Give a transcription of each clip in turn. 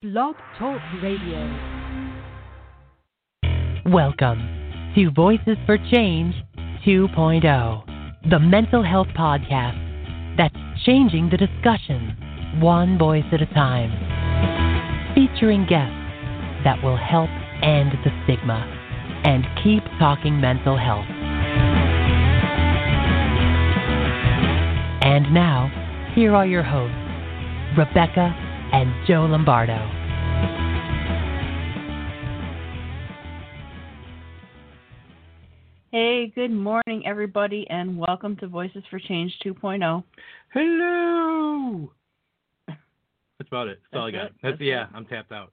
Blog Talk Radio. Welcome to Voices for Change 2.0, the mental health podcast that's changing the discussion one voice at a time, featuring guests that will help end the stigma and keep talking mental health. And now, here are your hosts, Rebecca and Joe Lombardo. Hey, good morning, everybody, and welcome to Voices for Change 2.0. Hello. That's about it. That's, all I got. it? That's, That's yeah. it? I'm tapped out.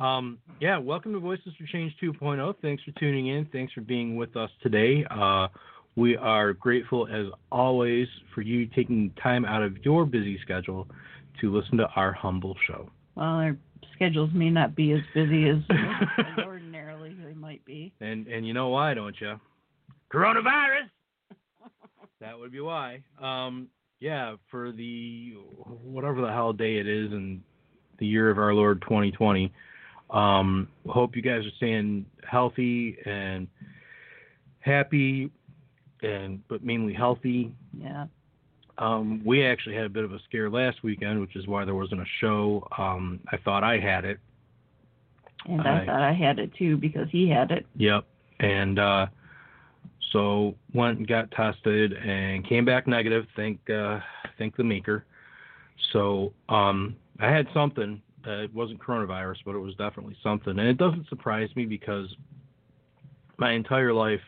Um, yeah. Welcome to Voices for Change 2.0. Thanks for tuning in. Thanks for being with us today. Uh, we are grateful as always for you taking time out of your busy schedule to listen to our humble show. Well, our schedules may not be as busy as, as ordinarily they might be. And and you know why, don't you? Coronavirus. that would be why. Um, yeah, for the whatever the hell day it is in the year of our Lord 2020. Um, hope you guys are staying healthy and happy, and but mainly healthy. Yeah. Um, we actually had a bit of a scare last weekend, which is why there wasn't a show. Um, I thought I had it. And I I- thought I had it too because he had it. Yep. And uh, so went and got tested and came back negative. Thank uh, thank the maker. So um, I had something. Uh, it wasn't coronavirus, but it was definitely something. And it doesn't surprise me because my entire life,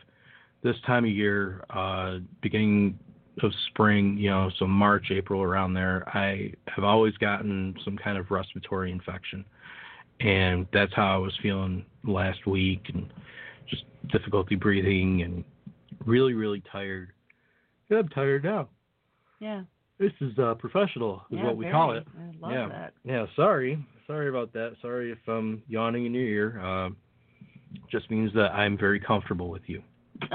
this time of year, uh, beginning of spring, you know, so March, April, around there, I have always gotten some kind of respiratory infection. And that's how I was feeling last week and just difficulty breathing and really, really tired. Yeah, I'm tired now. Yeah. This is uh, professional, is yeah, what we very. call it. I love yeah. that. Yeah, sorry. Sorry about that. Sorry if I'm yawning in your ear. Uh, just means that I'm very comfortable with you.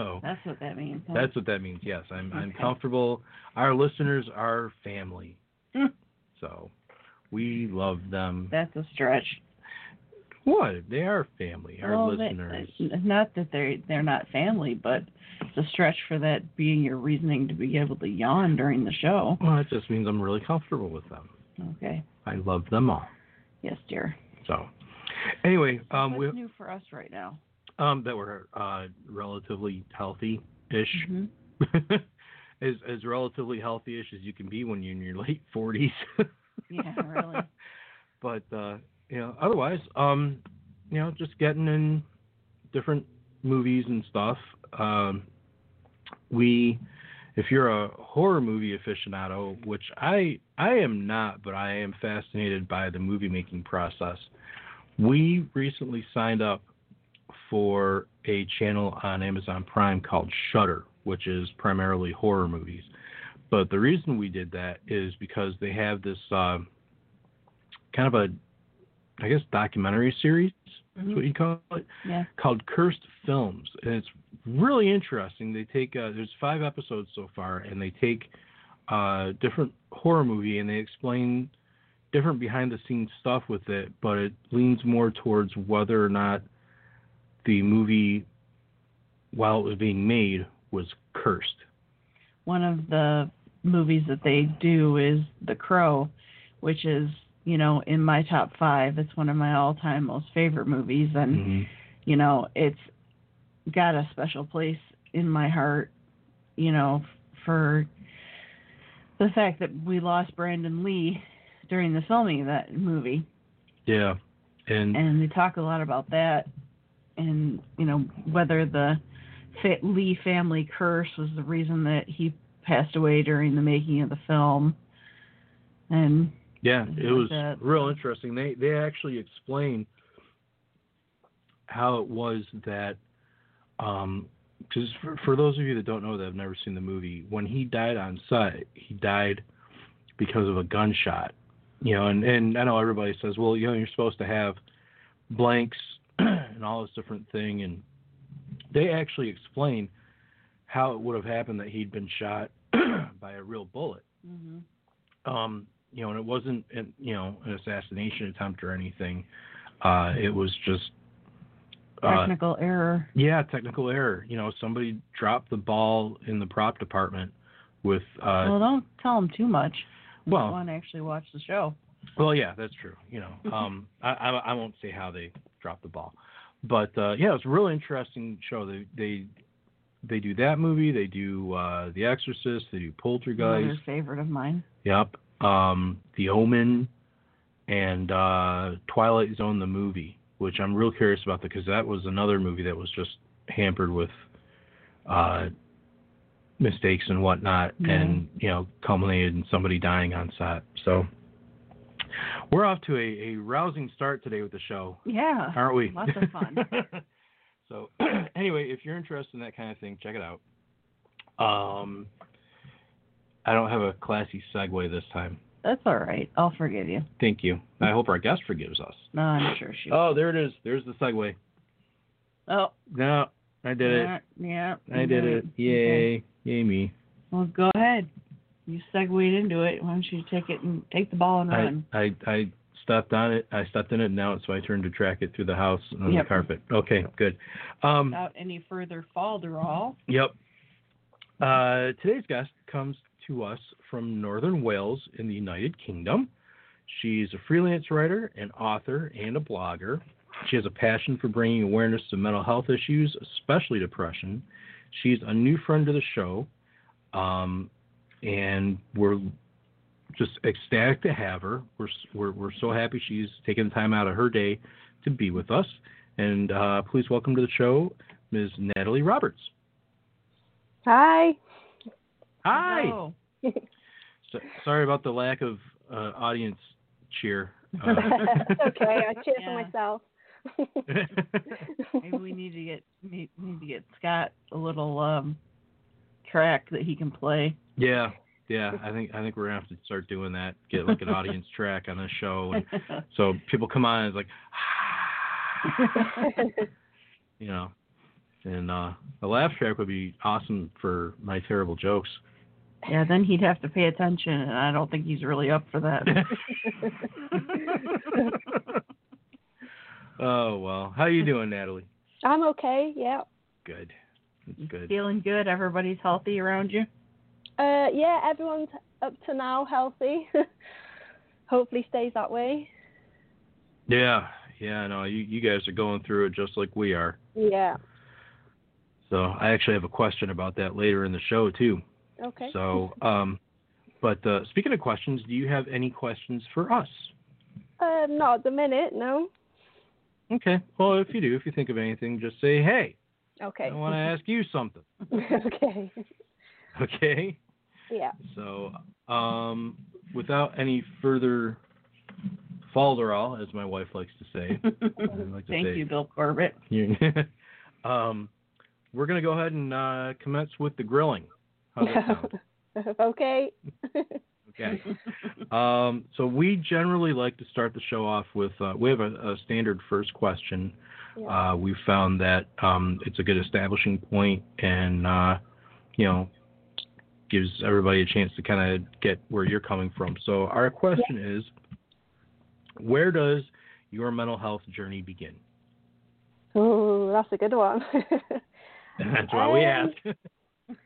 so That's what that means. huh? that's what that means. Yes, I'm I'm comfortable. Our listeners are family. Hmm. so we love them. That's a stretch. What? They are family. Our Well, they- listeners. not that they're they're not family, but it's a stretch for that being your reasoning to be able to yawn during the show. Well, it just means I'm really comfortable with them. Okay. I love them all. Yes, dear. So, anyway, um, we What's new for us right now? Um that we're uh relatively healthy ish, hmm as as relatively healthy ish as you can be when you're in your late forties. Yeah, really. but uh, you know, otherwise, um, you know, just getting in different movies and stuff. Um, we, if you're a horror movie aficionado, which I I am not, but I am fascinated by the movie making process. We recently signed up for a channel on Amazon Prime called Shudder, which is primarily horror movies. But the reason we did that is because they have this uh, kind of a, I guess, documentary series. That's what you call it Yeah. called Cursed Films, and it's really interesting. They take uh, there's five episodes so far, and they take uh, different horror movie and they explain different behind the scenes stuff with it, but it leans more towards whether or not the movie, while it was being made, was cursed. One of the movies that they do is The Crow, which is, you know, in my top five. It's one of my all time most favorite movies and Mm-hmm. you know, it's got a special place in my heart, you know, for the fact that we lost Brandon Lee during the filming of that movie. Yeah, and And they talk a lot about that and, you know, whether the Lee family curse was the reason that he passed away during the making of the film. And Yeah, it like was that. real interesting. They they actually explain how it was that, um, because for, for those of you that don't know that have never seen the movie, when he died on set, he died because of a gunshot. You know, and and I know everybody says, well, you know, you're supposed to have blanks and all this different thing, and they actually explain how it would have happened that he'd been shot by a real bullet. mhm. Um, you know, and it wasn't, an, you know, an assassination attempt or anything. Uh, it was just uh, Technical error. yeah, technical error. You know, somebody dropped the ball in the prop department with. Uh, well, don't tell them too much. I well, want to actually watch the show. Well, yeah, that's true. You know, um, I, I I won't say how they dropped the ball, but uh, yeah, it's a really interesting show. They they they do that movie. They do uh, The Exorcist. They do Poltergeist. Another favorite of mine. Yep. Um, the Omen, and uh, Twilight Zone the movie, which I'm real curious about because that was another movie that was just hampered with uh, mistakes and whatnot, Yeah. and you know culminated in somebody dying on set. So we're off to a, a rousing start today with the show, Yeah. aren't we? Lots of fun. so anyway, if you're interested in that kind of thing, check it out. Um, I don't have a classy segue this time. That's all right. I'll forgive you. Thank you. I hope our guest forgives us. No, I'm sure she. Oh, there it is. There's the segue. Oh. No, I did it. Yeah. yeah I did it. Okay. Yay. Yay me. Well, go ahead. You segued into it. Why don't you take it and take the ball and I, run? I I stepped on it. I stepped in it now it's my turn to track it through the house on Yep. the carpet. Okay, good. Um Without any further falderall. Yep. Uh, today's guest comes to us from Northern Wales in the United Kingdom. She's a freelance writer, an author, and a blogger. She has a passion for bringing awareness to mental health issues, especially depression. She's a new friend to the show, um, and we're just ecstatic to have her. We're, we're, we're so happy she's taken the time out of her day to be with us. And uh, please welcome to the show Ms. Natalie Roberts. Hi. Hi. Hello. So, sorry about the lack of uh, audience cheer. Uh, okay. I cheer Yeah. for myself. Maybe we need to get need need to get Scott a little um track that he can play. yeah, yeah. I think I think we're gonna have to start doing that. Get like an audience track on the show, and so people come on and it's like, you know, and uh, a laugh track would be awesome for my terrible jokes. yeah, then he'd have to pay attention, and I don't think he's really up for that. oh well, how you doing, Natalie? I'm okay. Yeah. Good. That's good. Feeling good? Everybody's healthy around you? Uh, yeah. Everyone's up to now healthy. Hopefully stays that way. Yeah, yeah. No, you you guys are going through it just like we are. Yeah. So I actually have a question about that later in the show too. Okay. So, um, but uh, speaking of questions, do you have any questions for us? Um, not at the minute. No. Okay. Well, if you do, if you think of anything, just say, "Hey, Okay. I want to ask you something." okay. Okay. Yeah. So, um, without any further falderall, as my wife likes to say, like to Thank say, you, Bill Corbett. you- um, we're gonna go ahead and uh, commence with the grilling. How's that sound? okay. Okay. Um, so we generally like to start the show off with uh, we have a, a standard first question. Yeah. Uh, we found that um, it's a good establishing point and uh, you know gives everybody a chance to kind of get where you're coming from. So our question is, where does your mental health journey begin? Oh, that's a good one. That's why we Um, ask.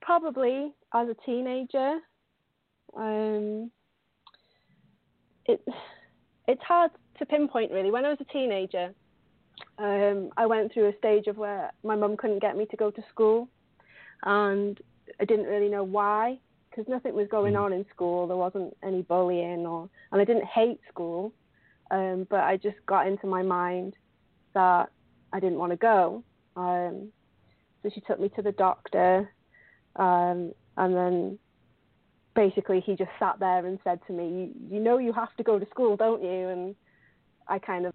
probably as a teenager. Um, it it's hard to pinpoint really. When I was a teenager, um, I went through a stage of where my mum couldn't get me to go to school, and I didn't really know why because nothing was going Mm. on in school. There wasn't any bullying or, and I didn't hate school, um, but I just got into my mind that I didn't want to go. Um, so she took me to the doctor, um, and then basically he just sat there and said to me, you, "You know you have to go to school, don't you?" And I kind of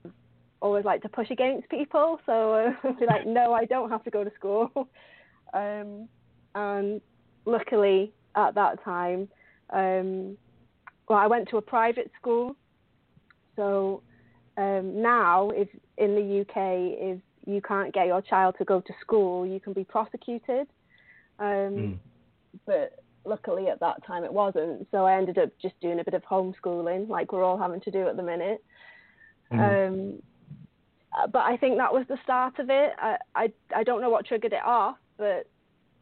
always like to push against people, so uh, I'd be like, "No, I don't have to go to school." um, and luckily at that time, um, well, I went to a private school, so um, now if in the UK if you can't get your child to go to school, you can be prosecuted. Um, Mm. but luckily at that time it wasn't. So I ended up just doing a bit of homeschooling, like we're all having to do at the minute. Mhm. Um, uh, but I think that was the start of it. I, I I don't know what triggered it off, but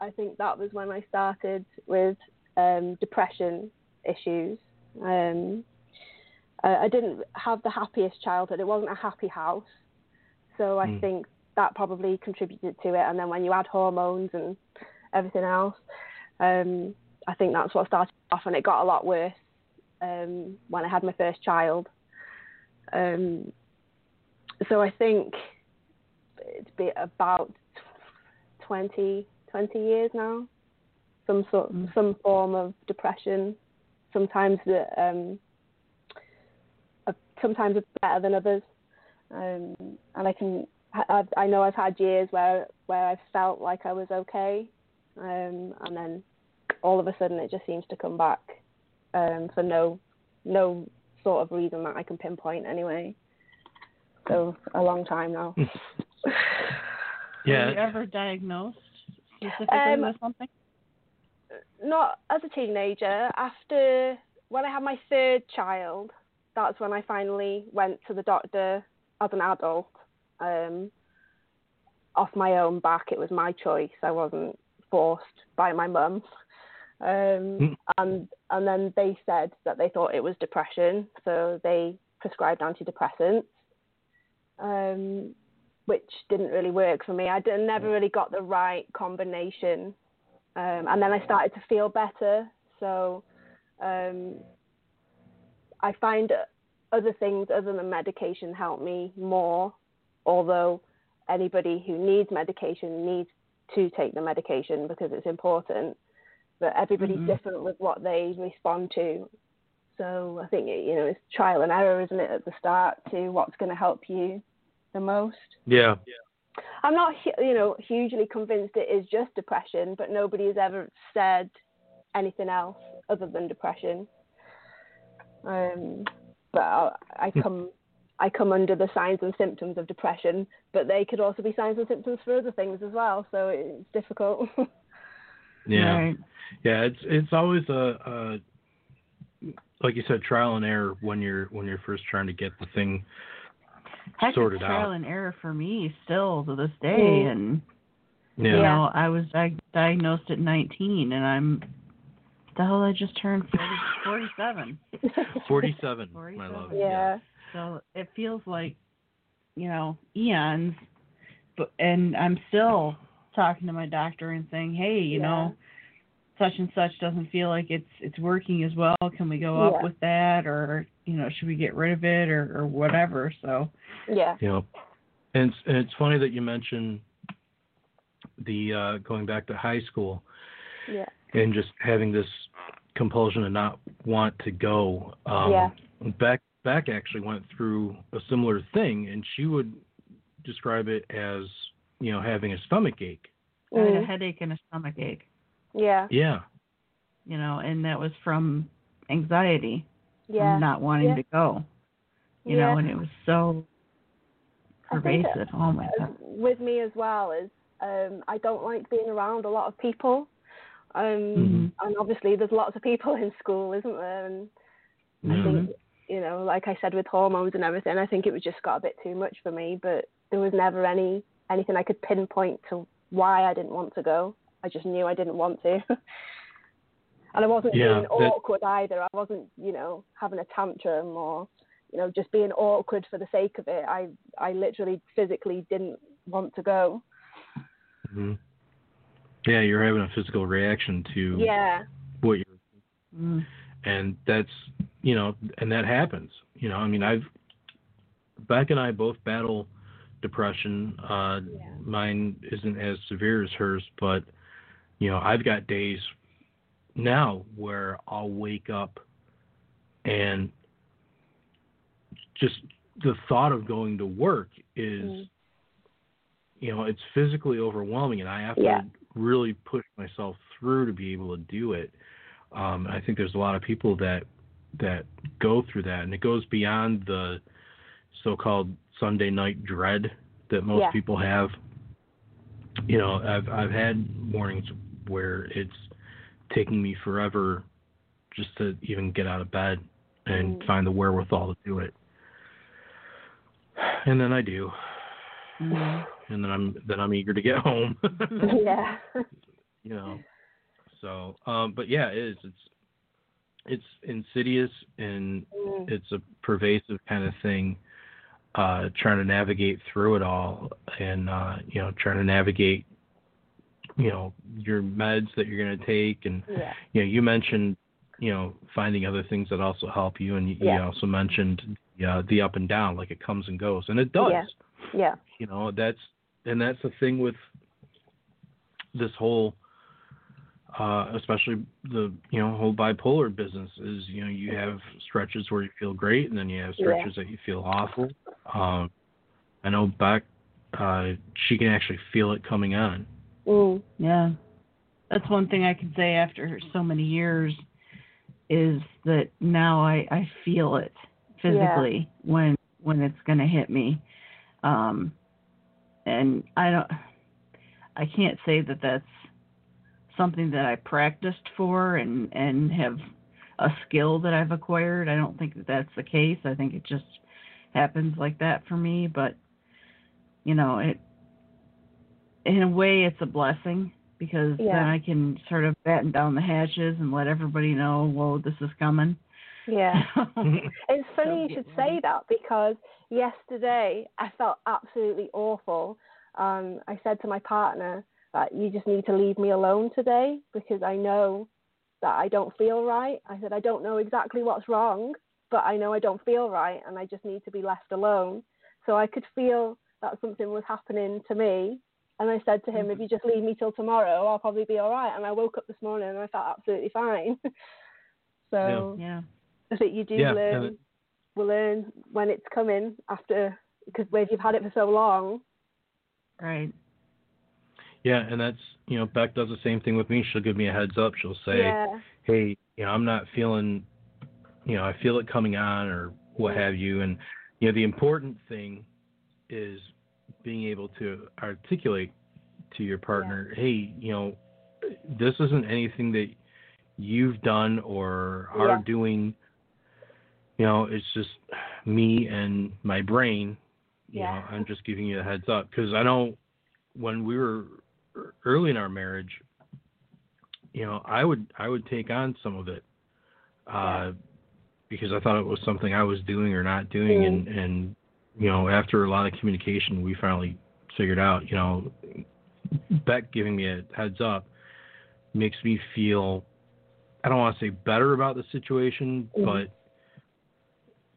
I think that was when I started with um, depression issues. Um, I, I didn't have the happiest childhood. It wasn't a happy house, so I Mm. think that probably contributed to it. And then when you add hormones and everything else, um, I think that's what started off, and it got a lot worse um, when I had my first child. Um, so I think it's been about 20, 20 years now. Some sort, Mm. some form of depression. Sometimes the, um, sometimes it's better than others. Um, and I can, I, I know I've had years where where I've felt like I was okay, um, and then all of a sudden it just seems to come back um, for no no sort of reason that I can pinpoint anyway. So a long time now. Yeah. Were you ever diagnosed specifically Um, with something? Not as a teenager. After when I had my third child, that's when I finally went to the doctor as an adult. Um, off my own back, it was my choice. I wasn't forced by my mum. Um, Mm. and and then they said that they thought it was depression, so they prescribed antidepressants, um, which didn't really work for me. I did, never really got the right combination, um, and then I started to feel better. So um, I find other things other than medication help me more. Although anybody who needs medication needs to take the medication because it's important but everybody's Mhm. different with what they respond to. So I think you know it's trial and error, isn't it, at the start to what's going to help you the most. Yeah. I'm not you know hugely convinced it is just depression, but nobody has ever said anything else other than depression. Um, but I, I come I come under the signs and symptoms of depression, but they could also be signs and symptoms for other things as well. So it's difficult. Yeah. Right. Yeah, it's it's always a, a like you said, trial and error when you're when you're first trying to get the thing Heck, sorted it's trial out. and error for me still to this day, and you Yeah. Yeah. know, I was di- diagnosed at 19, and I'm the hell I just turned 40, 47. Forty seven, my 47. love. yeah. So it feels like, you know, eons, but and I'm still talking to my doctor and saying, hey, you Yeah. know, such and such doesn't feel like it's it's working as well. Can we go up Yeah. with that, or you know, should we get rid of it, or or whatever? So Yeah. You know, and it's, and it's funny that you mentioned the uh, going back to high school Yeah. and just having this compulsion to not want to go. Um, Yeah. Beck Beck actually went through a similar thing, and she would describe it as you know having a stomach ache. I had a Mm. headache and a stomach ache, Yeah. Yeah. you know, and that was from anxiety, Yeah. from not wanting Yeah. to go, you yeah. know, and it was so I think that- pervasive. Oh my god. with me as well is um, I don't like being around a lot of people. Um, Mhm. And obviously, there's lots of people in school, isn't there? And I think, you know, like I said, with hormones and everything, I think it was just got a bit too much for me. But there was never any anything I could pinpoint to why I didn't want to go. I just knew I didn't want to. and I wasn't Yeah, being that- awkward either. I wasn't, you know, having a tantrum or, you know, just being awkward for the sake of it. I, I literally physically didn't want to go. hmm Yeah, you're having a physical reaction to Yeah. what you're Mm. and that's you know and that happens you know i mean i've beck and i both battle depression uh Yeah. mine isn't as severe as hers but you know i've got days now where i'll wake up and just the thought of going to work is Mm. you know it's physically overwhelming and i have Yeah. to really push myself through to be able to do it um, I think there's a lot of people that that go through that, and it goes beyond the so-called Sunday night dread that most Yeah. people have. You know, I've I've had mornings where it's taking me forever just to even get out of bed and Mm. find the wherewithal to do it. And then I do. Mhm. And then I'm then I'm eager to get home. yeah. you know. So, um, but yeah, it is. It's it's insidious and Mm. it's a pervasive kind of thing. Uh, trying to navigate through it all, and uh, you know, trying to navigate, you know, your meds that you're going to take, and Yeah. you know, you mentioned, you know, finding other things that also help you, and you, Yeah. you also mentioned uh, the up and down, like it comes and goes, and it does Yeah. Yeah. you know that's and that's the thing with this whole uh especially the you know whole bipolar business is you know you have stretches where you feel great and then you have Yeah. stretches that you feel awful um i know beck uh she can actually feel it coming on Mm. Yeah. That's one thing I can say after so many years is that now I, I feel it physically when when it's gonna hit me. Um and I don't I can't say that that's something that I practiced for and and have a skill that I've acquired. I don't think that that's the case. I think it just happens like that for me, but you know, it in a way it's a blessing because Yeah. then I can sort of batten down the hatches and let everybody know, whoa, this is coming. Yeah. It's funny So you should ready. say that because yesterday I felt absolutely awful. Um, I said to my partner that you just need to leave me alone today because I know that I don't feel right. I said I don't know exactly what's wrong, but I know I don't feel right and I just need to be left alone. So I could feel that something was happening to me. And I said to him, if mm-hmm. you just leave me till tomorrow, I'll probably be all right. And I woke up this morning and I felt absolutely fine. so yeah. I think you do Yeah, and learn it- will learn when it's coming after because if you've had it for so long. Right. yeah and that's you know beck does the same thing with me she'll give me a heads up she'll say yeah. hey, you know, I'm not feeling, you know, I feel it coming on or what have you. And, you know, the important thing is being able to articulate to your partner, hey, you know, this isn't anything that you've done or are Yeah. doing. You know, it's just me and my brain. You Yeah. know, I'm just giving you a heads up because I know when we were early in our marriage, you know, I would I would take on some of it, uh, because I thought it was something I was doing or not doing, Mm. and and you know, after a lot of communication, we finally figured out, you know, Beck giving me a heads up makes me feel, I don't want to say better about the situation, Mhm. but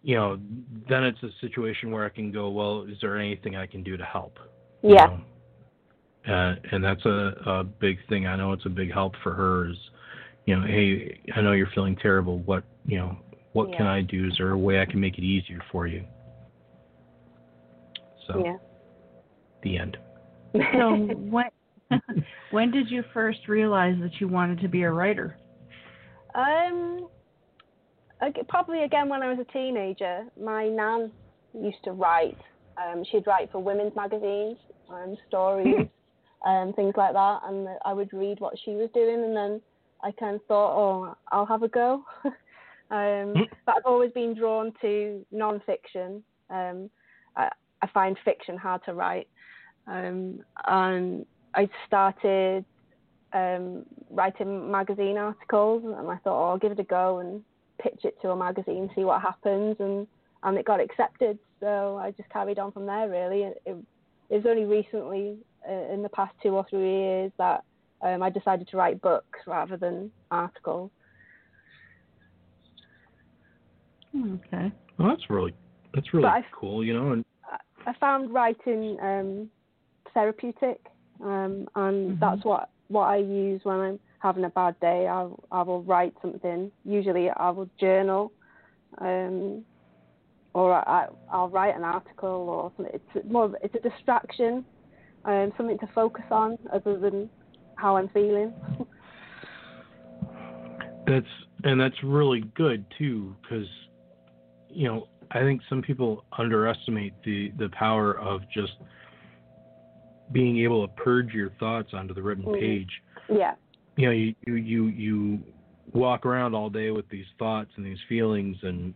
you know, then it's a situation where I can go, well, is there anything I can do to help? you Yeah. know? Uh, and that's a, a big thing. I know it's a big help for her. Is you know, hey, I know you're feeling terrible. What you know, what can I do? Is there a way I can make it easier for you? So Yeah. the end. So when when did you first realize that you wanted to be a writer? um. Probably again when I was a teenager, my nan used to write. Um, she'd write for women's magazines, and stories, and things like that, and I would read what she was doing, and then I kind of thought, oh, I'll have a go. Um, but I've always been drawn to non-fiction. Um, I, I find fiction hard to write, um, and I started um, writing magazine articles, and I thought, oh, I'll give it a go and pitch it to a magazine, see what happens, and and it got accepted. So I just carried on from there. Really, it, it, it was only recently, uh, in the past two or three years, that um, I decided to write books rather than articles. Okay. Well, that's really that's really But cool. You know, and I found writing um, therapeutic, um, and Mhm. that's what what I use when I'm having a bad day. I I will write something. Usually, I will journal, um, or I I'll write an article or something. It's more of- it's a distraction, um, something to focus on other than how I'm feeling. That's and that's really good too, because you know I think some people underestimate the the power of just being able to purge your thoughts onto the written Mhm. page. yeah, you know you you you, you walk around all day with these thoughts and these feelings and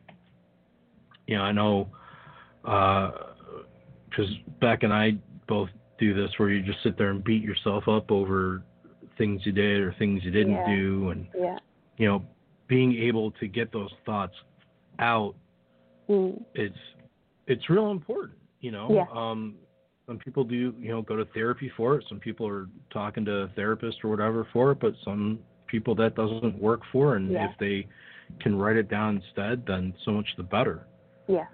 you know i know because uh, beck and i both do this where you just sit there and beat yourself up over things you did or things you didn't Yeah. do and Yeah. you know being able to get those thoughts out Mm. it's it's real important you know Yeah. um some people do you know go to therapy for it some people are talking to a therapist or whatever for it but some people that doesn't work for and Yeah. if they can write it down instead then so much the better Yeah.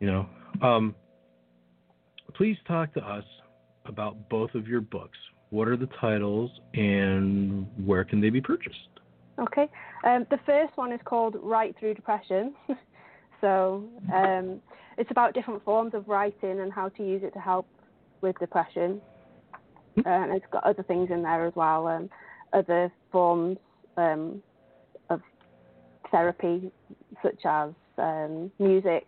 you know um please talk to us about both of your books what are the titles and where can they be purchased Okay. Um, the first one is called Write Through Depression. so um, it's about different forms of writing and how to use it to help with depression. Uh, and it's got other things in there as well, um, other forms um, of therapy, such as um, music,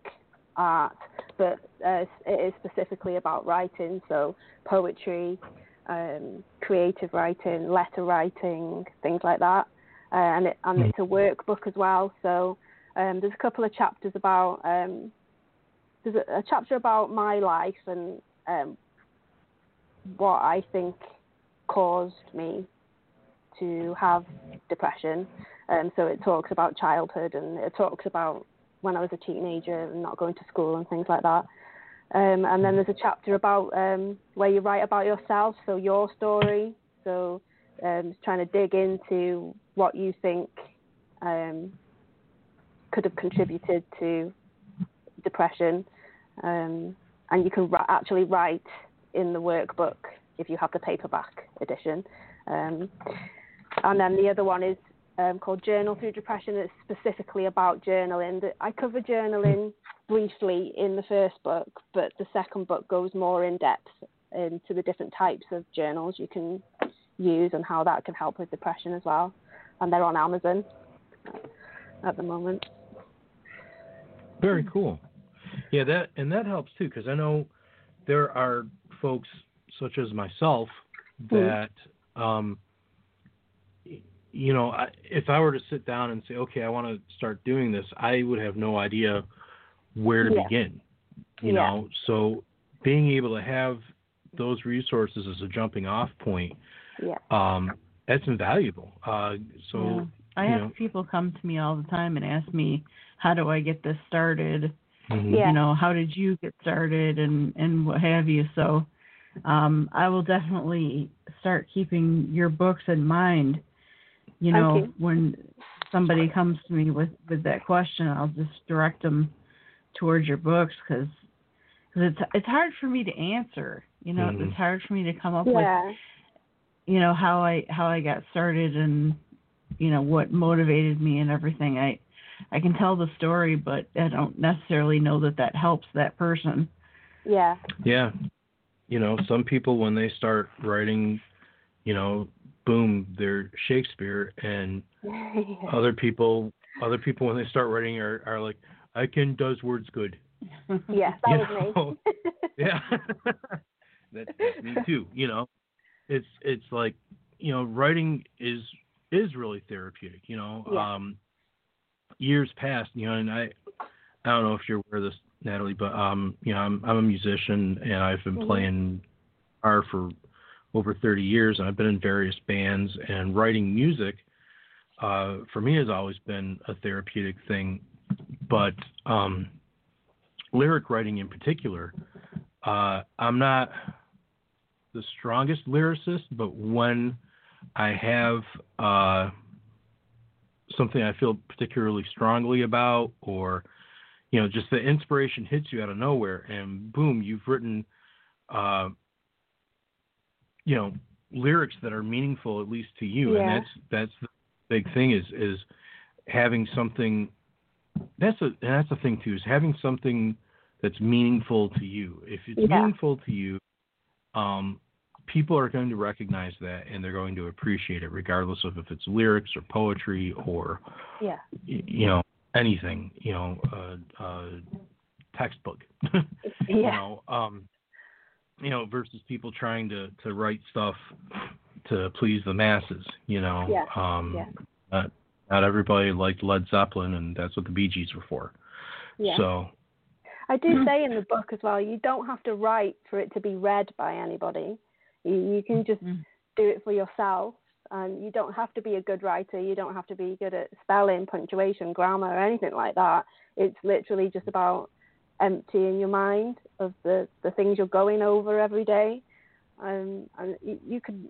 art, but uh, it is specifically about writing, so poetry, um, creative writing, letter writing, things like that uh, and, it, and it's a workbook as well. So um, there's a couple of chapters about um, there's a, a chapter about my life and um, what I think caused me to have depression. Um, so it talks about childhood and it talks about when I was a teenager and not going to school and things like that. Um, and then there's a chapter about um, where you write about yourself, so your story. So um, trying to dig into what you think um, could have contributed to depression, um, and you can ri- actually write in the workbook if you have the paperback edition. Um, and then the other one is um, called Journal Through Depression. It's specifically about journaling. I cover journaling briefly in the first book, but the second book goes more in depth into the different types of journals you can use and how that can help with depression as well. And they're on Amazon at the moment. Very cool. Yeah, that and that helps too because I know there are folks such as myself that, um, you know, I, if I were to sit down and say, okay, I want to start doing this, I would have no idea where to Yeah. begin. You Yeah. know, so being able to have those resources as a jumping off point, Yeah. um, that's invaluable. Uh, so. I have know. people come to me all the time and ask me, "How do I get this started?" mhm. Yeah. You know, how did you get started, and and what have you. So, um, I will definitely start keeping your books in mind. You know, you. when somebody comes to me with with that question, I'll just direct them towards your books because because it's it's hard for me to answer. You know, Mhm. it's hard for me to come up with you know how I how I got started and you know what motivated me and everything. I I can tell the story, but I don't necessarily know that that helps that person. Yeah. Yeah. You know, some people when they start writing, you know, boom, they're Shakespeare and other people other people when they start writing are, are like, I can does words good. yeah, that You was know, me. Yeah. that's, that's me too, you know. It's it's like, you know, writing is is really therapeutic, you know. Yeah. Um years past, you know, and I I don't know if you're aware of this, Natalie, but um, you know, I'm I'm a musician and I've been Mhm. playing guitar for over 30 years, and I've been in various bands. And writing music, uh, for me, has always been a therapeutic thing. But um, lyric writing in particular, uh, I'm not the strongest lyricist, but when I have uh, something I feel particularly strongly about, or you know, just the inspiration hits you out of nowhere, and boom, you've written, uh, you know, lyrics that are meaningful at least to you, Yeah. and that's that's the big thing is is having something. That's a and that's the thing too is having something that's meaningful to you. If it's Yeah. meaningful to you, um, people are going to recognize that and they're going to appreciate it, regardless of if it's lyrics or poetry or yeah. you know anything you know uh, uh textbook you know um you know versus people trying to to write stuff to please the masses. You know, Yeah, um, yeah. Not, not everybody liked Led Zeppelin, and that's what the Bee Gees were for. Yeah. So I do say in the book as well, you don't have to write for it to be read by anybody. You, you can just Mm. do it for yourself. And you don't have to be a good writer. You don't have to be good at spelling, punctuation, grammar, or anything like that. It's literally just about emptying your mind of the, the things you're going over every day. Um, and you, you could,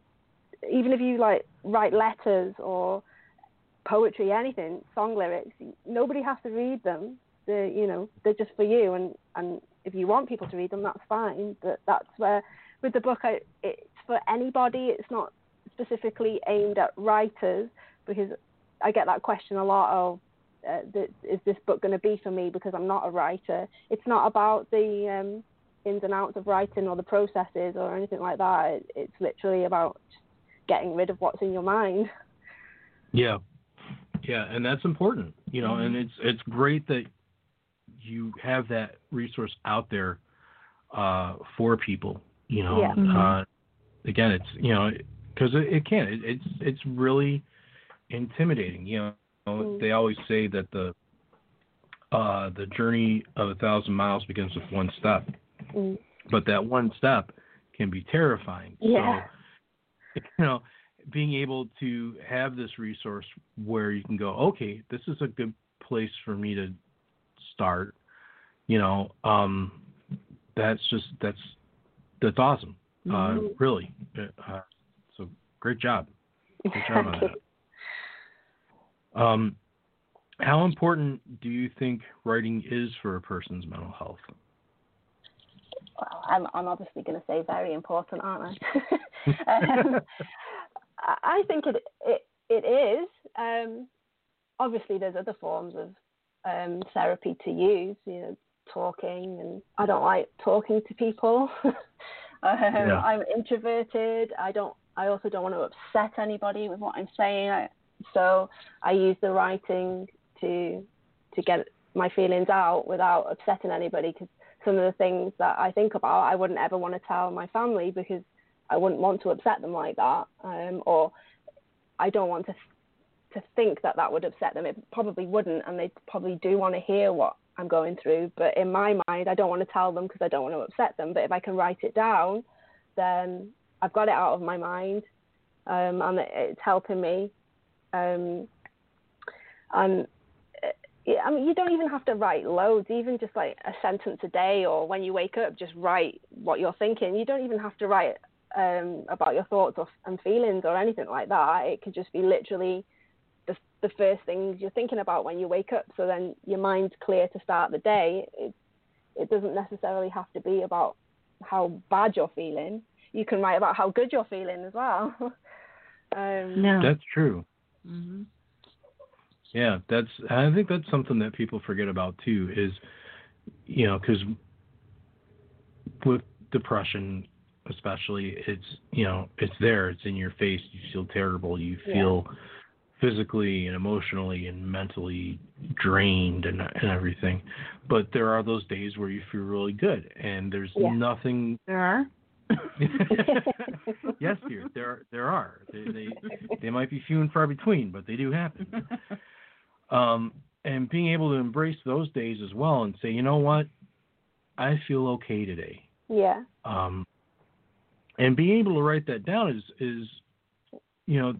even if you like write letters or poetry, anything, song lyrics, nobody has to read them. They're, you know, they're just for you. And, and if you want people to read them, that's fine. But that's where, with the book, I, it's for anybody. It's not specifically aimed at writers because I get that question a lot of, uh, th- is this book going to be for me because I'm not a writer? It's not about the um, ins and outs of writing or the processes or anything like that. It, it's literally about getting rid of what's in your mind. Yeah, yeah, and that's important, you know, and it's it's great that you have that resource out there uh, for people, you know. Yeah. Mhm. Uh, again, it's you know because it, it can it, it's it's really intimidating, you know. Mm. They always say that the uh, the journey of a thousand miles begins with one step, Mm. but that one step can be terrifying. Yeah. So, you know, being able to have this resource where you can go, okay, this is a good place for me to start. You know, um, that's just that's that's awesome. Uh, Mhm. really. Uh, so great job. Great job on that. Um, how important do you think writing is for a person's mental health? well, I'm, I'm obviously going to say very important, aren't I? um, I I think it it, it is. Um, obviously, there's other forms of um, therapy to use. You know, talking, and I don't like talking to people. um, Yeah. I'm introverted. I don't. I also don't want to upset anybody with what I'm saying. I, so I use the writing to to get my feelings out without upsetting anybody because some of the things that I think about, I wouldn't ever want to tell my family because I wouldn't want to upset them like that, um, or I don't want to to think that that would upset them. It probably wouldn't, and they probably do want to hear what I'm going through. But in my mind, I don't want to tell them because I don't want to upset them. But if I can write it down, then I've got it out of my mind, um, and it's helping me. Um, and yeah, I mean, you don't even have to write loads, even just like a sentence a day, or when you wake up, just write what you're thinking. You don't even have to write um, about your thoughts or, and feelings or anything like that. It could just be literally the, the first things you're thinking about when you wake up. So then your mind's clear to start the day. It, it doesn't necessarily have to be about how bad you're feeling. You can write about how good you're feeling as well. um, No. That's true. hmm Yeah, that's. I think that's something that people forget about too. Is you know, because with depression, especially, it's you know, it's there. It's in your face. You feel terrible. You Yeah. Physically and emotionally and mentally drained and and everything. But there are those days where you feel really good, and there's Yeah. nothing. There are. yes, dear. There there are. They, they they might be few and far between, but they do happen. um, and being able to embrace those days as well and say, you know what, I feel okay today. yeah. Um, and being able to write that down is is, you know,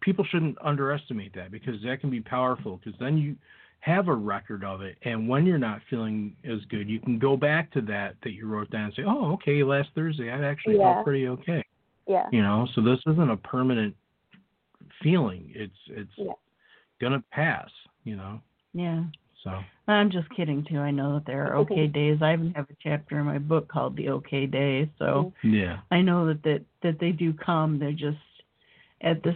people shouldn't underestimate that because that can be powerful because then you have a record of it and when you're not feeling as good you can go back to that that you wrote down and say oh okay last thursday i actually Yeah. felt pretty okay Yeah. you know so this isn't a permanent feeling it's it's Yeah. gonna pass you know Yeah. so I'm just kidding too. I know that there are okay days. I even have a chapter in my book called The Okay day So mm-hmm. yeah I know that, that that they do come. They're just at this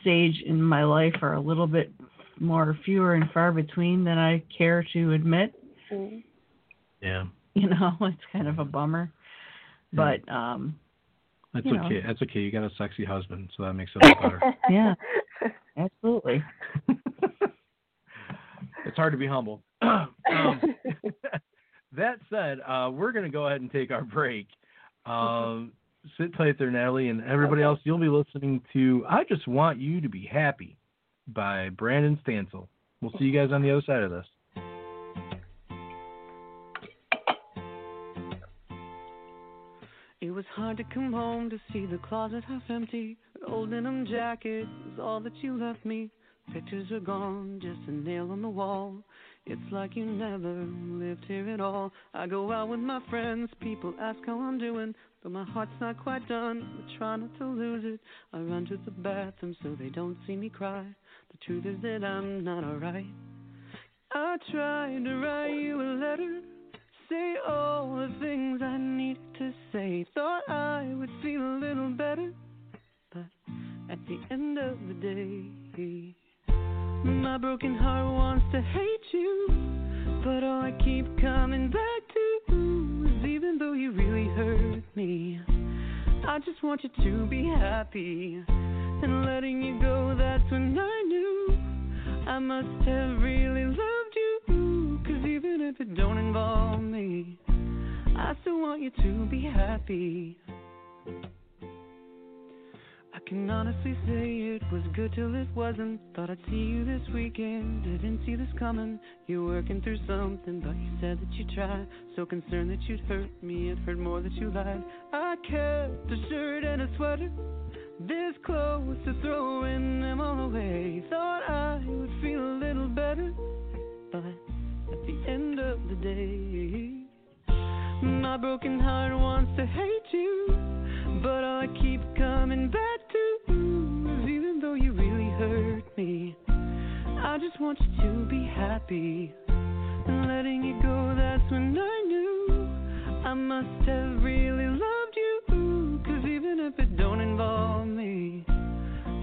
stage in my life are a little bit more fewer and far between than I care to admit. Mm. yeah You know, it's kind of a bummer. But um that's You know. okay that's okay you got a sexy husband so that makes it all better Yeah. absolutely. it's hard to be humble um, that said, uh, we're going to go ahead and take our break. Um, sit tight there, Natalie, and everybody Okay. else. You'll be listening to "I Just Want You to Be Happy" by Brandon Stansell. We'll see you guys on the other side of this. It was hard to come home to see the closet half empty. An old denim jacket was all that you left me. Pictures are gone, just a nail on the wall. It's like you never lived here at all. I go out with my friends, people ask how I'm doing, but my heart's not quite done. I try not to lose it. I run to the bathroom so they don't see me cry. The truth is that I'm not alright. I tried to write you a letter, say all the things I needed to say. Thought I would feel a little better, but at the end of the day, my broken heart wants to hate you. But all I keep coming back you really hurt me, I just want you to be happy. And letting you go, that's when I knew I must have really loved you. Cause even if it don't involve me, I still want you to be happy. I can honestly say it was good till it wasn't. Thought I'd see you this weekend, didn't see this coming. You're working through something, but you said that you'd try. So concerned that you'd hurt me, it hurt more that you lied. I kept a shirt and a sweater, this close to throwing them all away. Thought I would feel a little better, but at the end of the day, my broken heart wants to hate you. But I keep coming back me, I just want you to be happy. And letting you go, that's when I knew I must have really loved you. Cause even if it don't involve me,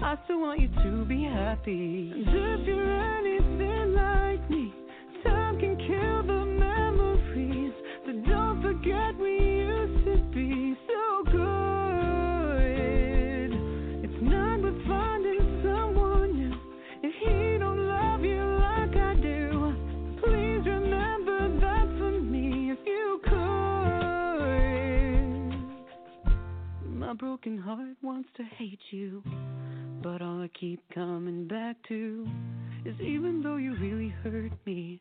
I still want you to be happy. And if you're anything like me, broken heart wants to hate you, but all I keep coming back to is even though you really hurt me.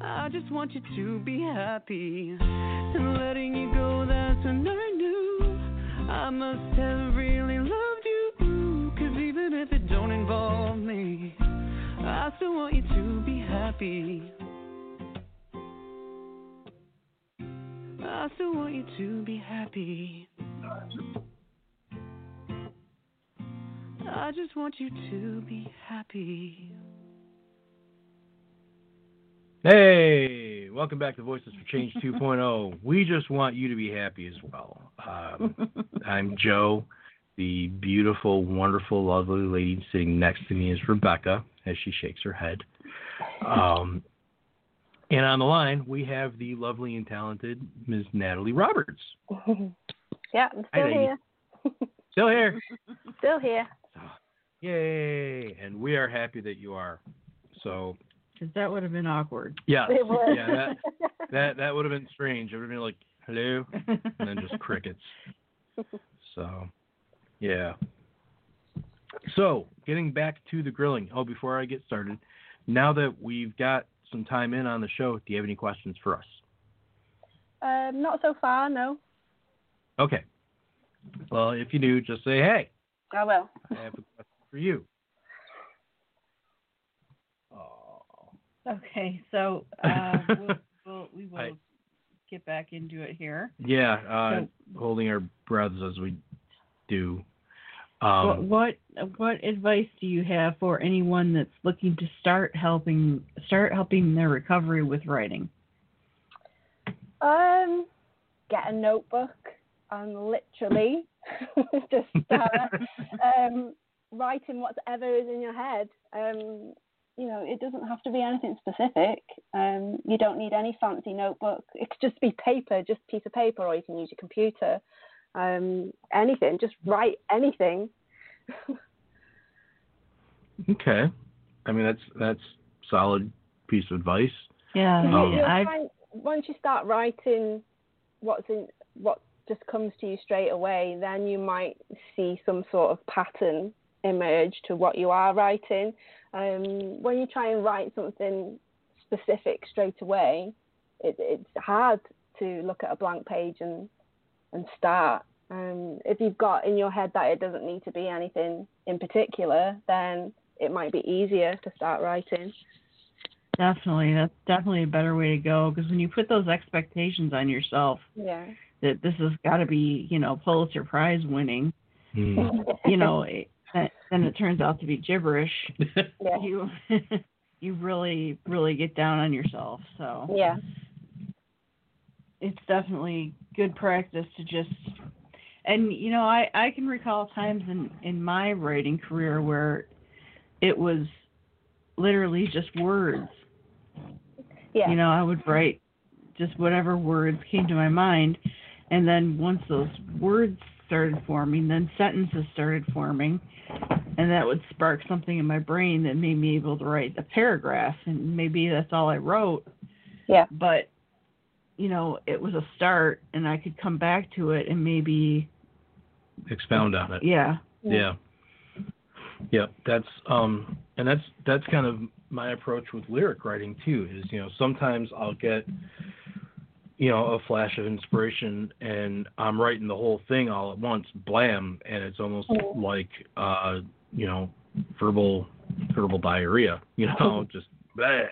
I just want you to be happy. And letting you go, that's when I knew I must have really loved you. Cause even if it don't involve me, I still want you to be happy. I still want you to be happy. I just want you to be happy. Hey, welcome back to Voices for Change 2.0. We just want you to be happy as well. Um, I'm Joe. The beautiful, wonderful, lovely lady sitting next to me is Rebecca as she shakes her head. Um, and on the line, we have the lovely and talented Ms. Natalie Roberts. yeah, I'm still there, you- here. Still here. Still here. Yay. And we are happy that you are. So, Because that would have been awkward. yeah. Yeah, that, that, that would have been strange. It would have been like, hello. and then just crickets. So, yeah. So, getting back to the grilling. Oh, before I get started, now that we've got some time in on the show, do you have any questions for us? um, not so far, no. Okay. Well, if you do, just say, hey, I will. I have a question for you. Oh. okay, so uh, we'll, we'll, we will I- get back into it here. Yeah, uh, holding our breaths as we do. Um, what, what what advice do you have for anyone that's looking to start helping start helping their recovery with writing? Um, get a notebook and literally just start um, writing whatever is in your head. Um, you know, it doesn't have to be anything specific. Um, you don't need any fancy notebook. It could just be paper, just a piece of paper, or you can use your computer. Um, anything, just write anything. okay. I mean, that's that's solid piece of advice. Yeah, Um, you'll find- once you start writing what's in what just comes to you straight away, then you might see some sort of pattern emerge to what you are writing. Um, when you try and write something specific straight away, it, it's hard to look at a blank page and and start. Um, if you've got in your head that it doesn't need to be anything in particular, then it might be easier to start writing. Definitely, that's definitely a better way to go because when you put those expectations on yourself, Yeah. that this has got to be, you know, Pulitzer Prize winning, Mm. you know, it, then it turns out to be gibberish. yeah. You you really really get down on yourself. So Yeah. it's definitely good practice to just and you know i i can recall times in in my writing career where it was literally just words Yeah. you know i would write just whatever words came to my mind and then once those words started forming then sentences started forming and that would spark something in my brain that made me able to write a paragraph and maybe that's all i wrote Yeah. but you know it was a start and i could come back to it and maybe Expound on it. yeah Yeah. Yeah, that's um and that's that's kind of my approach with lyric writing too is, you know, sometimes I'll get you know, a flash of inspiration and I'm writing the whole thing all at once, blam, and it's almost Mhm. like uh, you know, verbal verbal diarrhea, you know, just bleh.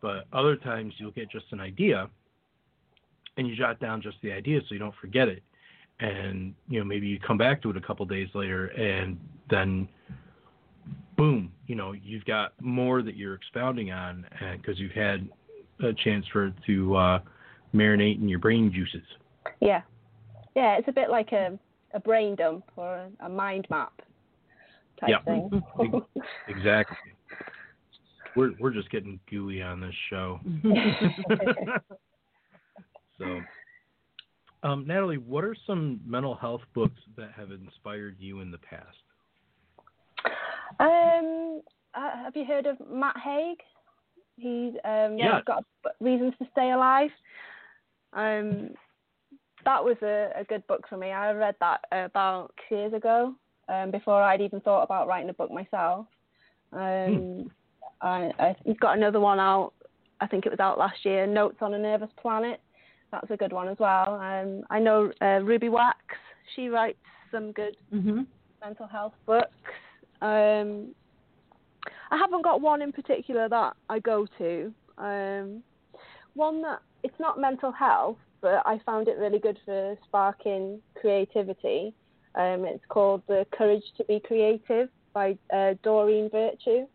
But other times you'll get just an idea and you jot down just the idea so you don't forget it and you know maybe you come back to it a couple days later and then boom you know you've got more that you're expounding on because you've had a chance for it to uh, marinate in your brain juices Yeah. Yeah, it's a bit like a, a brain dump or a, a mind map type Yeah. thing. exactly we're we're just getting gooey on this show so um, natalie what are some mental health books that have inspired you in the past um, uh, have you heard of Matt Haig? He's um, Yes. got Reasons to Stay Alive. Um, that was a, a good book for me. I read that about two years ago, um, before I'd even thought about writing a book myself. Um, I, I, got another one out. I think it was out last year. Notes on a Nervous Planet. That's a good one as well. Um, I know uh, Ruby Wax. She writes some good hmm mental health books. Um, I haven't got one in particular that I go to. Um, one that it's not mental health, but I found it really good for sparking creativity. Um, it's called The Courage to Be Creative by uh, Doreen Virtue.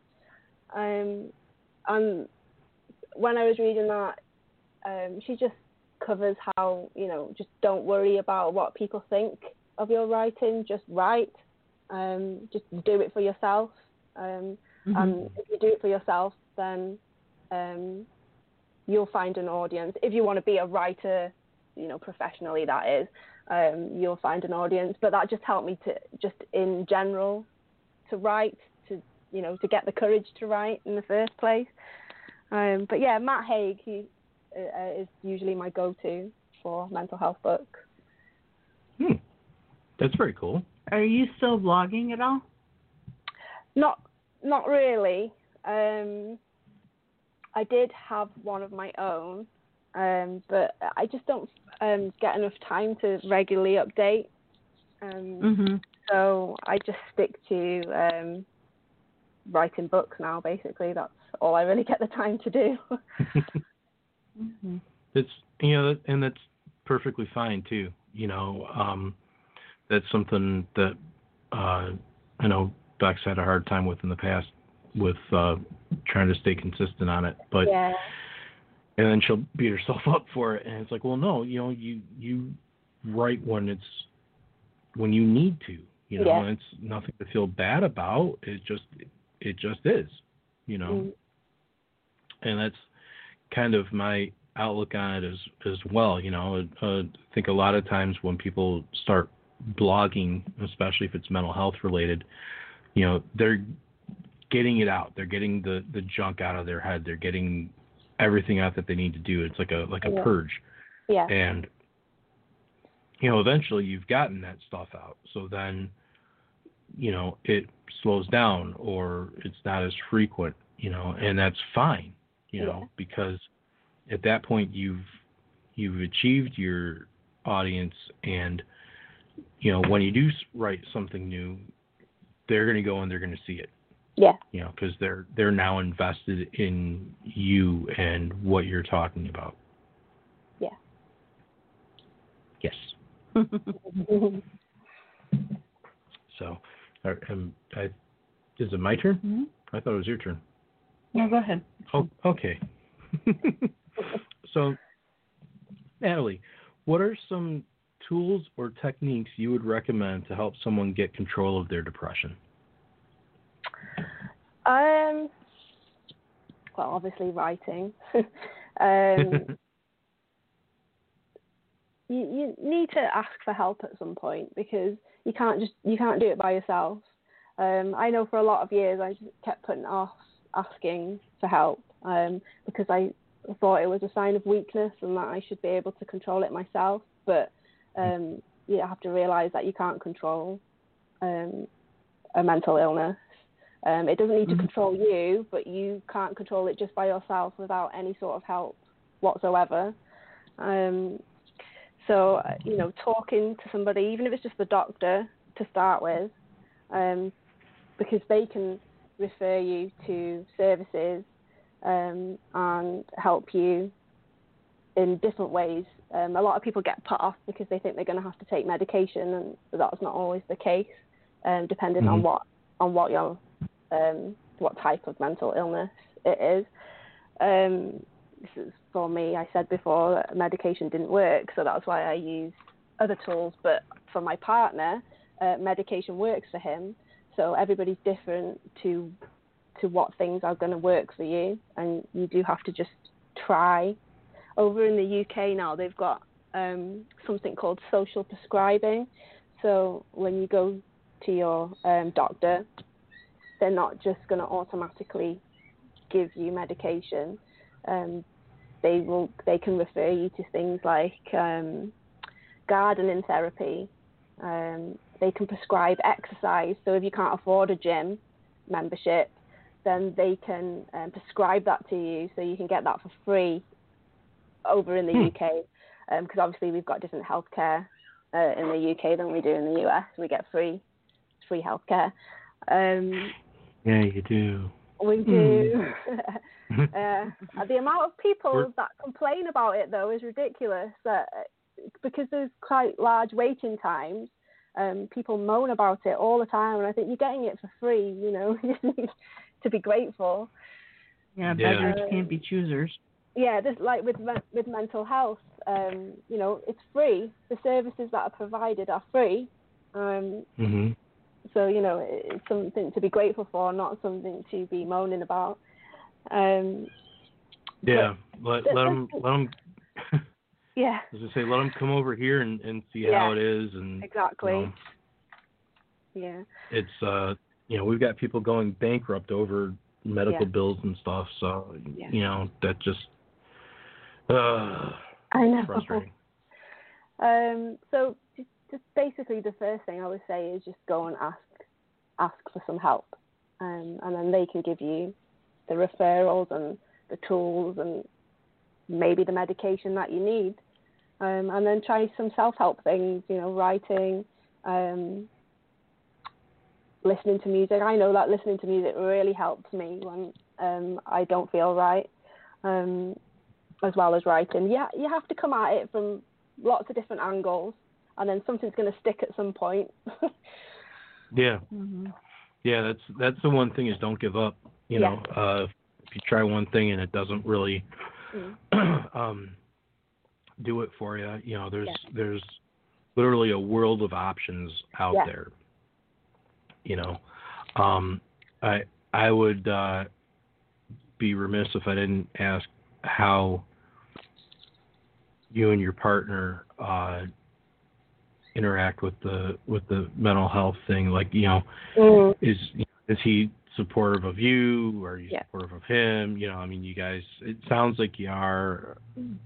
Um, and when I was reading that, um, she just covers how you know just don't worry about what people think of your writing. Just write. Um, just do it for yourself. Um, and if you do it for yourself, then um, you'll find an audience. If you want to be a writer, you know, professionally, that is, um, you'll find an audience. But that just helped me to just in general to write, to you know, to get the courage to write in the first place. Um, but yeah, Matt Haig he uh, is usually my go-to for mental health books. hmm. that's very cool are you still blogging at all Not not really. Um, I did have one of my own, um, but I just don't um, get enough time to regularly update. Um, mm-hmm. So I just stick to um, writing books now. Basically, that's all I really get the time to do. Mm-hmm. It's you know, and that's perfectly fine too. You know, um, that's something that uh, I know Bex had a hard time with in the past with uh, trying to stay consistent on it. But yeah, and then she'll beat herself up for it, and it's like, well, no, you know, you you write when it's when you need to. You know, Yeah. and it's nothing to feel bad about. It just it just is. You know Mm, and that's kind of my outlook on it as as well. You know, uh, I think a lot of times when people start blogging, especially if it's mental health related, you know, they're getting it out. They're getting the the junk out of their head. They're getting everything out that they need to do. It's like a like a Yeah. purge, yeah, and you know, eventually you've gotten that stuff out. So then, you know, it slows down or it's not as frequent, you know, and that's fine, you know, Yeah. because at that point you've you've achieved your audience and you know, when you do write something new, they're going to go and they're going to see it Yeah. you know, because they're they're now invested in you and what you're talking about. Yeah. Yes. So, um, I, is it my turn? Mhm. I thought it was your turn. No, go ahead. Oh, okay. so, Natalie, what are some tools or techniques you would recommend to help someone get control of their depression? Um, well, obviously writing. um, you, you need to ask for help at some point because you can't just you can't do it by yourself. Um, I know for a lot of years I just kept putting off asking for help um, because I thought it was a sign of weakness and that I should be able to control it myself. But um, you have to realize that you can't control um, a mental illness. Um, it doesn't need to Mhm. control you, but you can't control it just by yourself without any sort of help whatsoever. Um, so, you know, talking to somebody, even if it's just the doctor to start with, um, because they can refer you to services um, and help you in different ways. Um, a lot of people get put off because they think they're going to have to take medication, and that's not always the case, um, depending on Mhm. what on what your um, what type of mental illness it is. Um, this is for me. I said before medication didn't work, so that's why I use other tools. But for my partner, uh, medication works for him. So everybody's different to to what things are going to work for you, and you do have to just try. Over in the UK now, they've got um, something called social prescribing. So when you go to your um, doctor, they're not just going to automatically give you medication. Um, they will. They can refer you to things like um, gardening therapy. Um, they can prescribe exercise. So if you can't afford a gym membership, then they can um, prescribe that to you, so you can get that for free over in the Hmm. UK. Because obviously we've got different healthcare uh, in the UK than we do in the US. We get free free healthcare. Um, Yeah, you do. we do. uh, the amount of people We're- that complain about it though is ridiculous. Uh, because there's quite large waiting times. Um, people moan about it all the time, and I think you're getting it for free. You know, you need to be grateful. Yeah, Yeah. beggars can't be choosers. Yeah, this like with with mental health. Um, you know, it's free. The services that are provided are free. Um, mhm. So you know, it's something to be grateful for, not something to be moaning about. Um, Yeah. Let let them let them. yeah, As I say, let them come over here and, and see Yeah, how it is, and exactly. you know, Yeah. it's uh, you know, we've got people going bankrupt over medical Yeah. bills and stuff. So Yeah. you know, that just uh, I know. frustrating. Um, so just basically the first thing I would say is just go and ask ask for some help, um, and then they can give you the referrals and the tools and maybe the medication that you need, um, and then try some self help things. You know, writing. Um, listening to music. I know that listening to music really helps me when um, I don't feel right, um, as well as writing. Yeah, you have to come at it from lots of different angles, and then something's going to stick at some point. Yeah. hmm Yeah, that's that's the one thing is don't give up. You Yeah. know, uh, if you try one thing and it doesn't really Mm. um, do it for you, you know, there's Yeah. there's literally a world of options out Yeah. there. You know, um, I I would uh, be remiss if I didn't ask how you and your partner uh, interact with the with the mental health thing. Like, you know, Mm. is is he supportive of you or are you Yeah. supportive of him you know i mean you guys it sounds like you are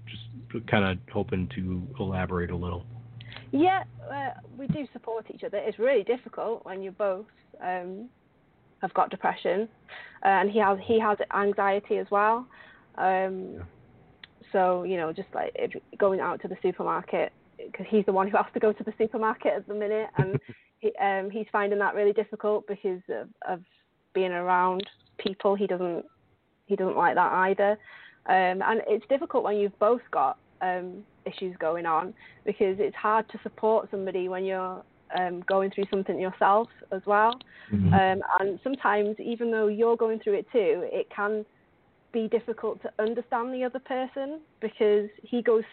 just kind of hoping to elaborate a little Yeah, uh, we do support each other. It's really difficult when you both um, have got depression, uh, and he has he has anxiety as well. Um, Yeah. So you know, just like going out to the supermarket because he's the one who has to go to the supermarket at the minute, and he, um, he's finding that really difficult because of, of being around people. He doesn't he doesn't like that either, um, and it's difficult when you've both got um, issues going on because it's hard to support somebody when you're um, going through something yourself as well. Mhm. Um, and sometimes, even though you're going through it too, it can be difficult to understand the other person because he goes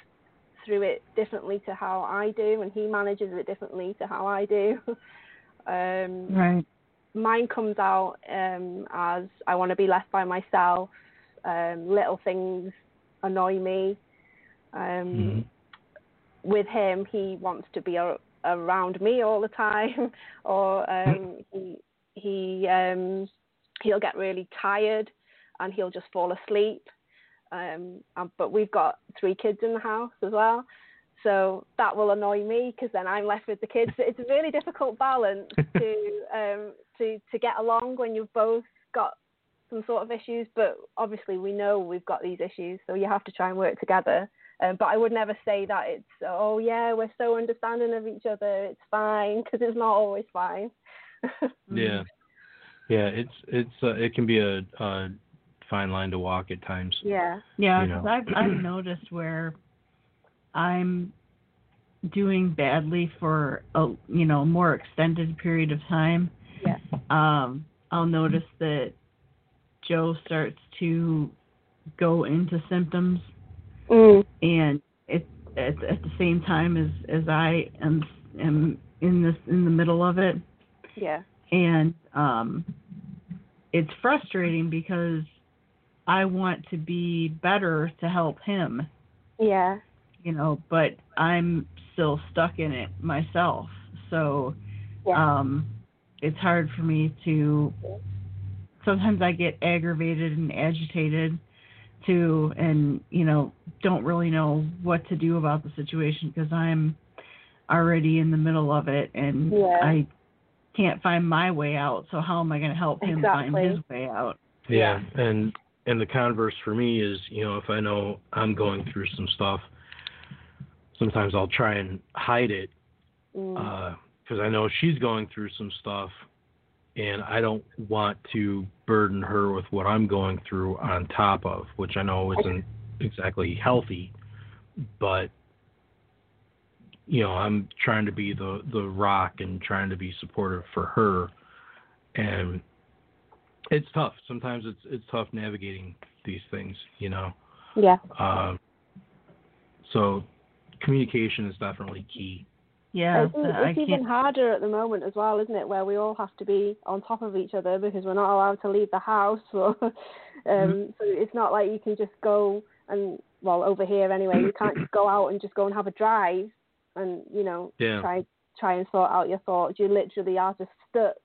through it differently to how I do, and he manages it differently to how I do. um, Right. mine comes out um, as I want to be left by myself. Um, little things annoy me. Um, Mhm. With him, he wants to be a- around me all the time, or um, he he um, he'll get really tired and he'll just fall asleep. Um, but we've got three kids in the house as well, so that will annoy me because then I'm left with the kids. It's a really difficult balance to um, to to get along when you've both got some sort of issues. But obviously, we know we've got these issues, so you have to try and work together. Um, but I would never say that it's oh yeah we're so understanding of each other. It's fine because it's not always fine. Yeah, yeah. It's it's uh, it can be a, a fine line to walk at times. yeah. Yeah, you know. I've I've noticed where I'm doing badly for a you know more extended period of time. Yeah. Um, I'll notice that Joe starts to go into symptoms, Mm. and it at at the same time as as I am am in this in the middle of it, Yeah. and um, it's frustrating because I want to be better to help him Yeah. you know, but I'm still stuck in it myself. So Yeah. um it's hard for me to sometimes I get aggravated and agitated too and you know don't really know what to do about the situation because I'm already in the middle of it and Yeah. I can't find my way out so how am I going to help him Exactly. find his way out Yeah, and and the converse for me is, you know, if I know I'm going through some stuff, sometimes I'll try and hide it Mm. because I know she's going through some stuff, and I don't want to burden her with what I'm going through on top of, which I know isn't exactly healthy, but you know, I'm trying to be the the rock and trying to be supportive for her, and it's tough. Sometimes it's it's tough navigating these things, you know. yeah. Um, so communication is definitely key. yeah it's, I it's can't even harder at the moment as well, isn't it? Where we all have to be on top of each other because we're not allowed to leave the house. Or, um, Mm-hmm. So it's not like you can just go and well over here anyway. You can't just go out and just go and have a drive and you know Yeah. try try and sort out your thoughts. You literally are just stuck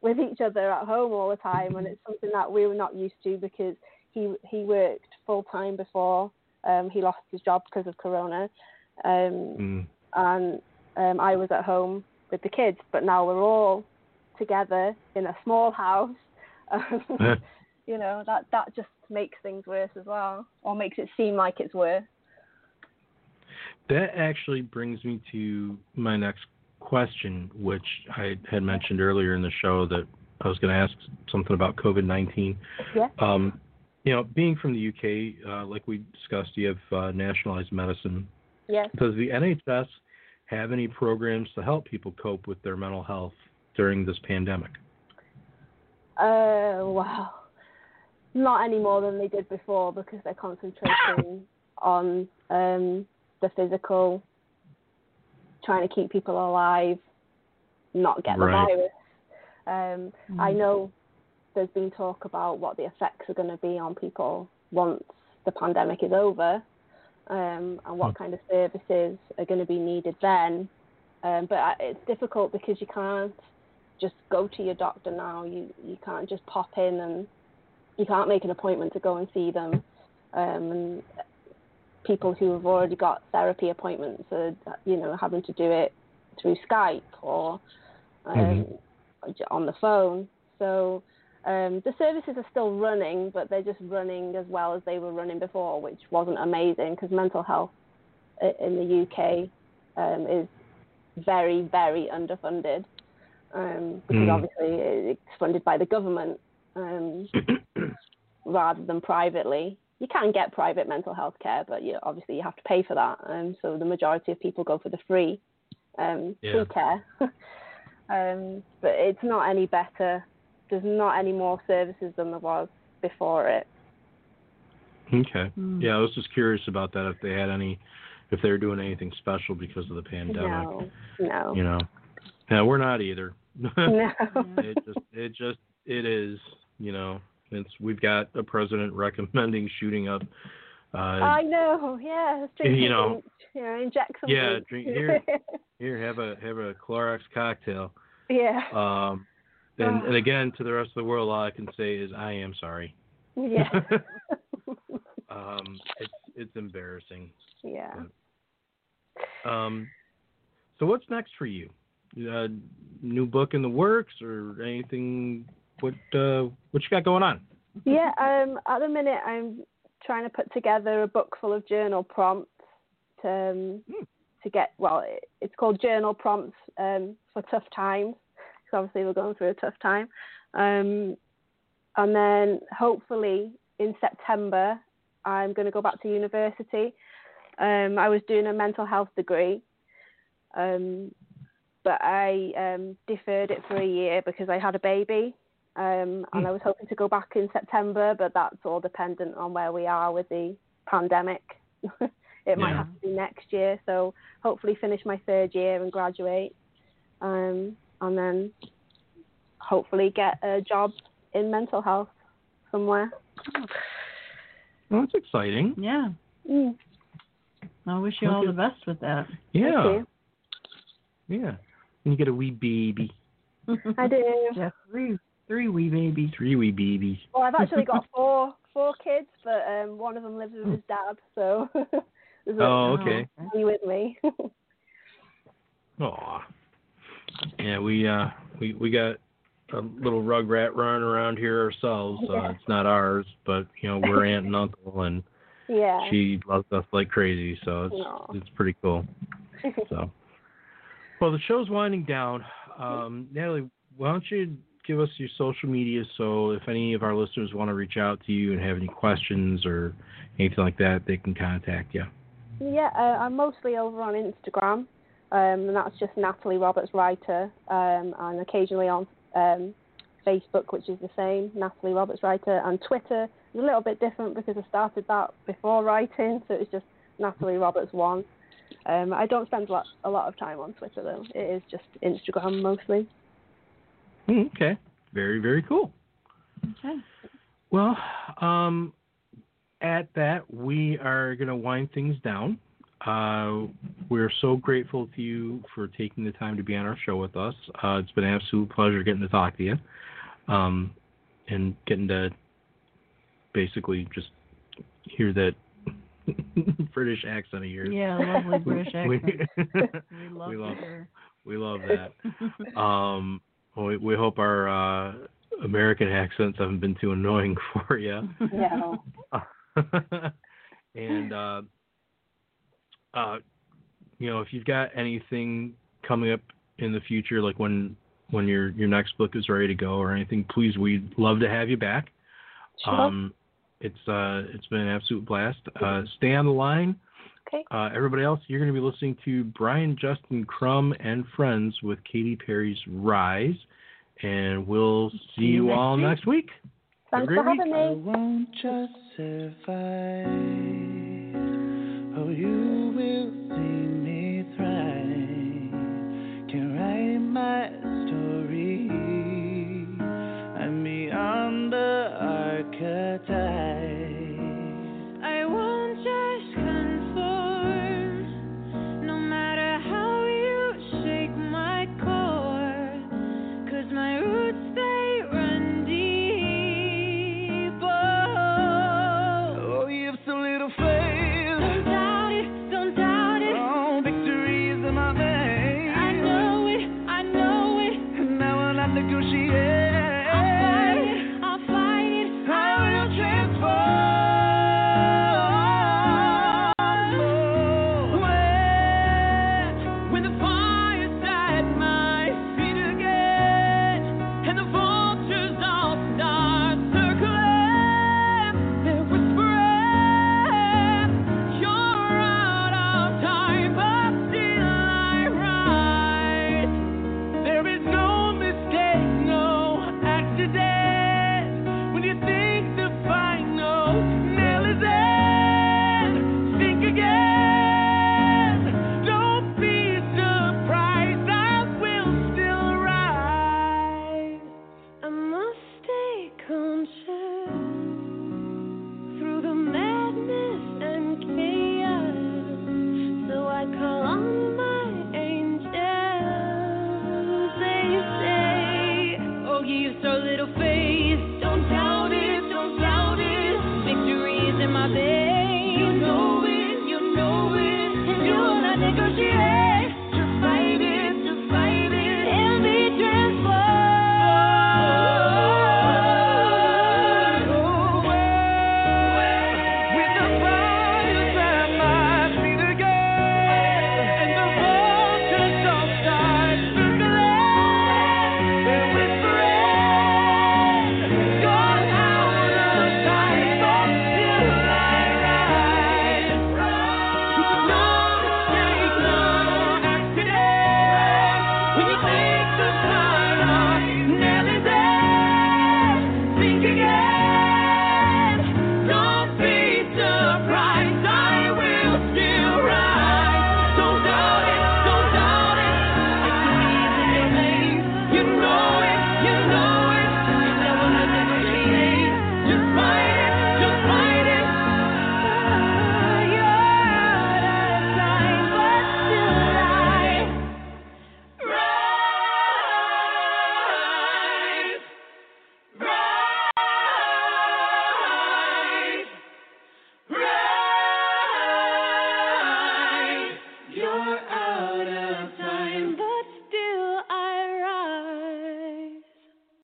with each other at home all the time, and it's something that we were not used to because he he worked full time before um, he lost his job because of Corona. Um, Mm. and um, I was at home with the kids, but now we're all together in a small house. You know that that just makes things worse as well, or makes it seem like it's worse. That actually brings me to my next question, which I had mentioned earlier in the show that I was going to ask something about COVID 19. Yeah. Um, you know, being from the UK, uh, like we discussed, you have uh, nationalized medicine. Yes. Does the NHS have any programs to help people cope with their mental health during this pandemic? Uh, wow. Not any more than they did before because they're concentrating on um, the physical, trying to keep people alive, not get the Right. virus. Um, I know there's been talk about what the effects are going to be on people once the pandemic is over, um, and what kind of services are going to be needed then. Um, but I- it's difficult because you can't just go to your doctor now. You you can't just pop in and you can't make an appointment to go and see them. Um, and people who have already got therapy appointments are, you know, having to do it through Skype or um, Mhm. on the phone. So um, the services are still running, but they're just running as well as they were running before, which wasn't amazing because mental health in the UK um, is very, very underfunded um, because Mm. obviously it's funded by the government um, rather than privately. You can get private mental health care, but you obviously you have to pay for that. And so the majority of people go for the free um, Yeah. free care. um, but it's not any better. There's not any more services than there was before it. Okay. Hmm. Yeah, I was just curious about that. If they had any, if they were doing anything special because of the pandemic. No, no, You know. Yeah, we're not either. no. it just, it just, it is. You know, it's we've got a president recommending shooting up. Uh, I know. Yeah, You know. know, inject Yeah, drink- here. here, have a have a Clorox cocktail. yeah, Um, and, and again, to the rest of the world, all I can say is I am sorry. yeah, um, it's it's embarrassing. yeah. Um, so what's next for you? Uh, new book in the works or anything? What uh, what you got going on? Yeah, um, at the minute I'm trying to put together a book full of journal prompts to um, Hmm. to get well, it, it's called Journal Prompts um, for Tough Times because obviously we're going through a tough time. Um, and then hopefully in September I'm going to go back to university. Um, I was doing a mental health degree, um, but I um, deferred it for a year because I had a baby. Um, and I was hoping to go back in September, but that's all dependent on where we are with the pandemic. it might have to be next year. So hopefully finish my third year and graduate, um, and then hopefully get a job in mental health somewhere. Well, that's exciting. Yeah. Mm, I wish you all the best with that. Yeah, Thank yeah. And you get a wee baby, you. I do. Yeah, three, three wee babies. three wee babies. Well, I've actually got four four kids, but um, one of them lives with his dad, so there's a Oh, okay. he with me. Aw. Yeah, we uh we we got a little rug rat running around here ourselves. Uh, it's not ours, but you know we're aunt and uncle, and yeah. she loves us like crazy. So it's Aw. it's pretty cool. So, well, the show's winding down. Um, Natalie, why don't you give us your social media so if any of our listeners want to reach out to you and have any questions or anything like that, they can contact you. Yeah, uh, I'm mostly over on Instagram, um, and that's just Natalie Roberts Writer, um, and occasionally on um, Facebook, which is the same, Natalie Roberts Writer, and Twitter is a little bit different because I started that before writing, so it's just Natalie Roberts One. Um, I don't spend a lot, a lot of time on Twitter though. It is just Instagram mostly. Hmm, Okay. Very, very cool. Okay. Well, um, at that, we are going to wind things down. Uh, we're so grateful to you for taking the time to be on our show with us. Uh, it's been an absolute pleasure getting to talk to you um, and getting to basically just hear that British accent of yours. Yeah, lovely British We, accent. We love we love- we love that. Um, we, we hope our uh, American accents haven't been too annoying for you. Yeah. and uh, uh, you know, if you've got anything coming up in the future, like when when your your next book is ready to go or anything, please, we'd love to have you back. Sure. Um, it's uh, it's been an absolute blast. Uh, stay on the line. Okay. Uh, everybody else, you're going to be listening to Brian Justin Crum and Friends with Katy Perry's Rise, and we'll see you you all next week. Thanks for week. having I me. won't just survive.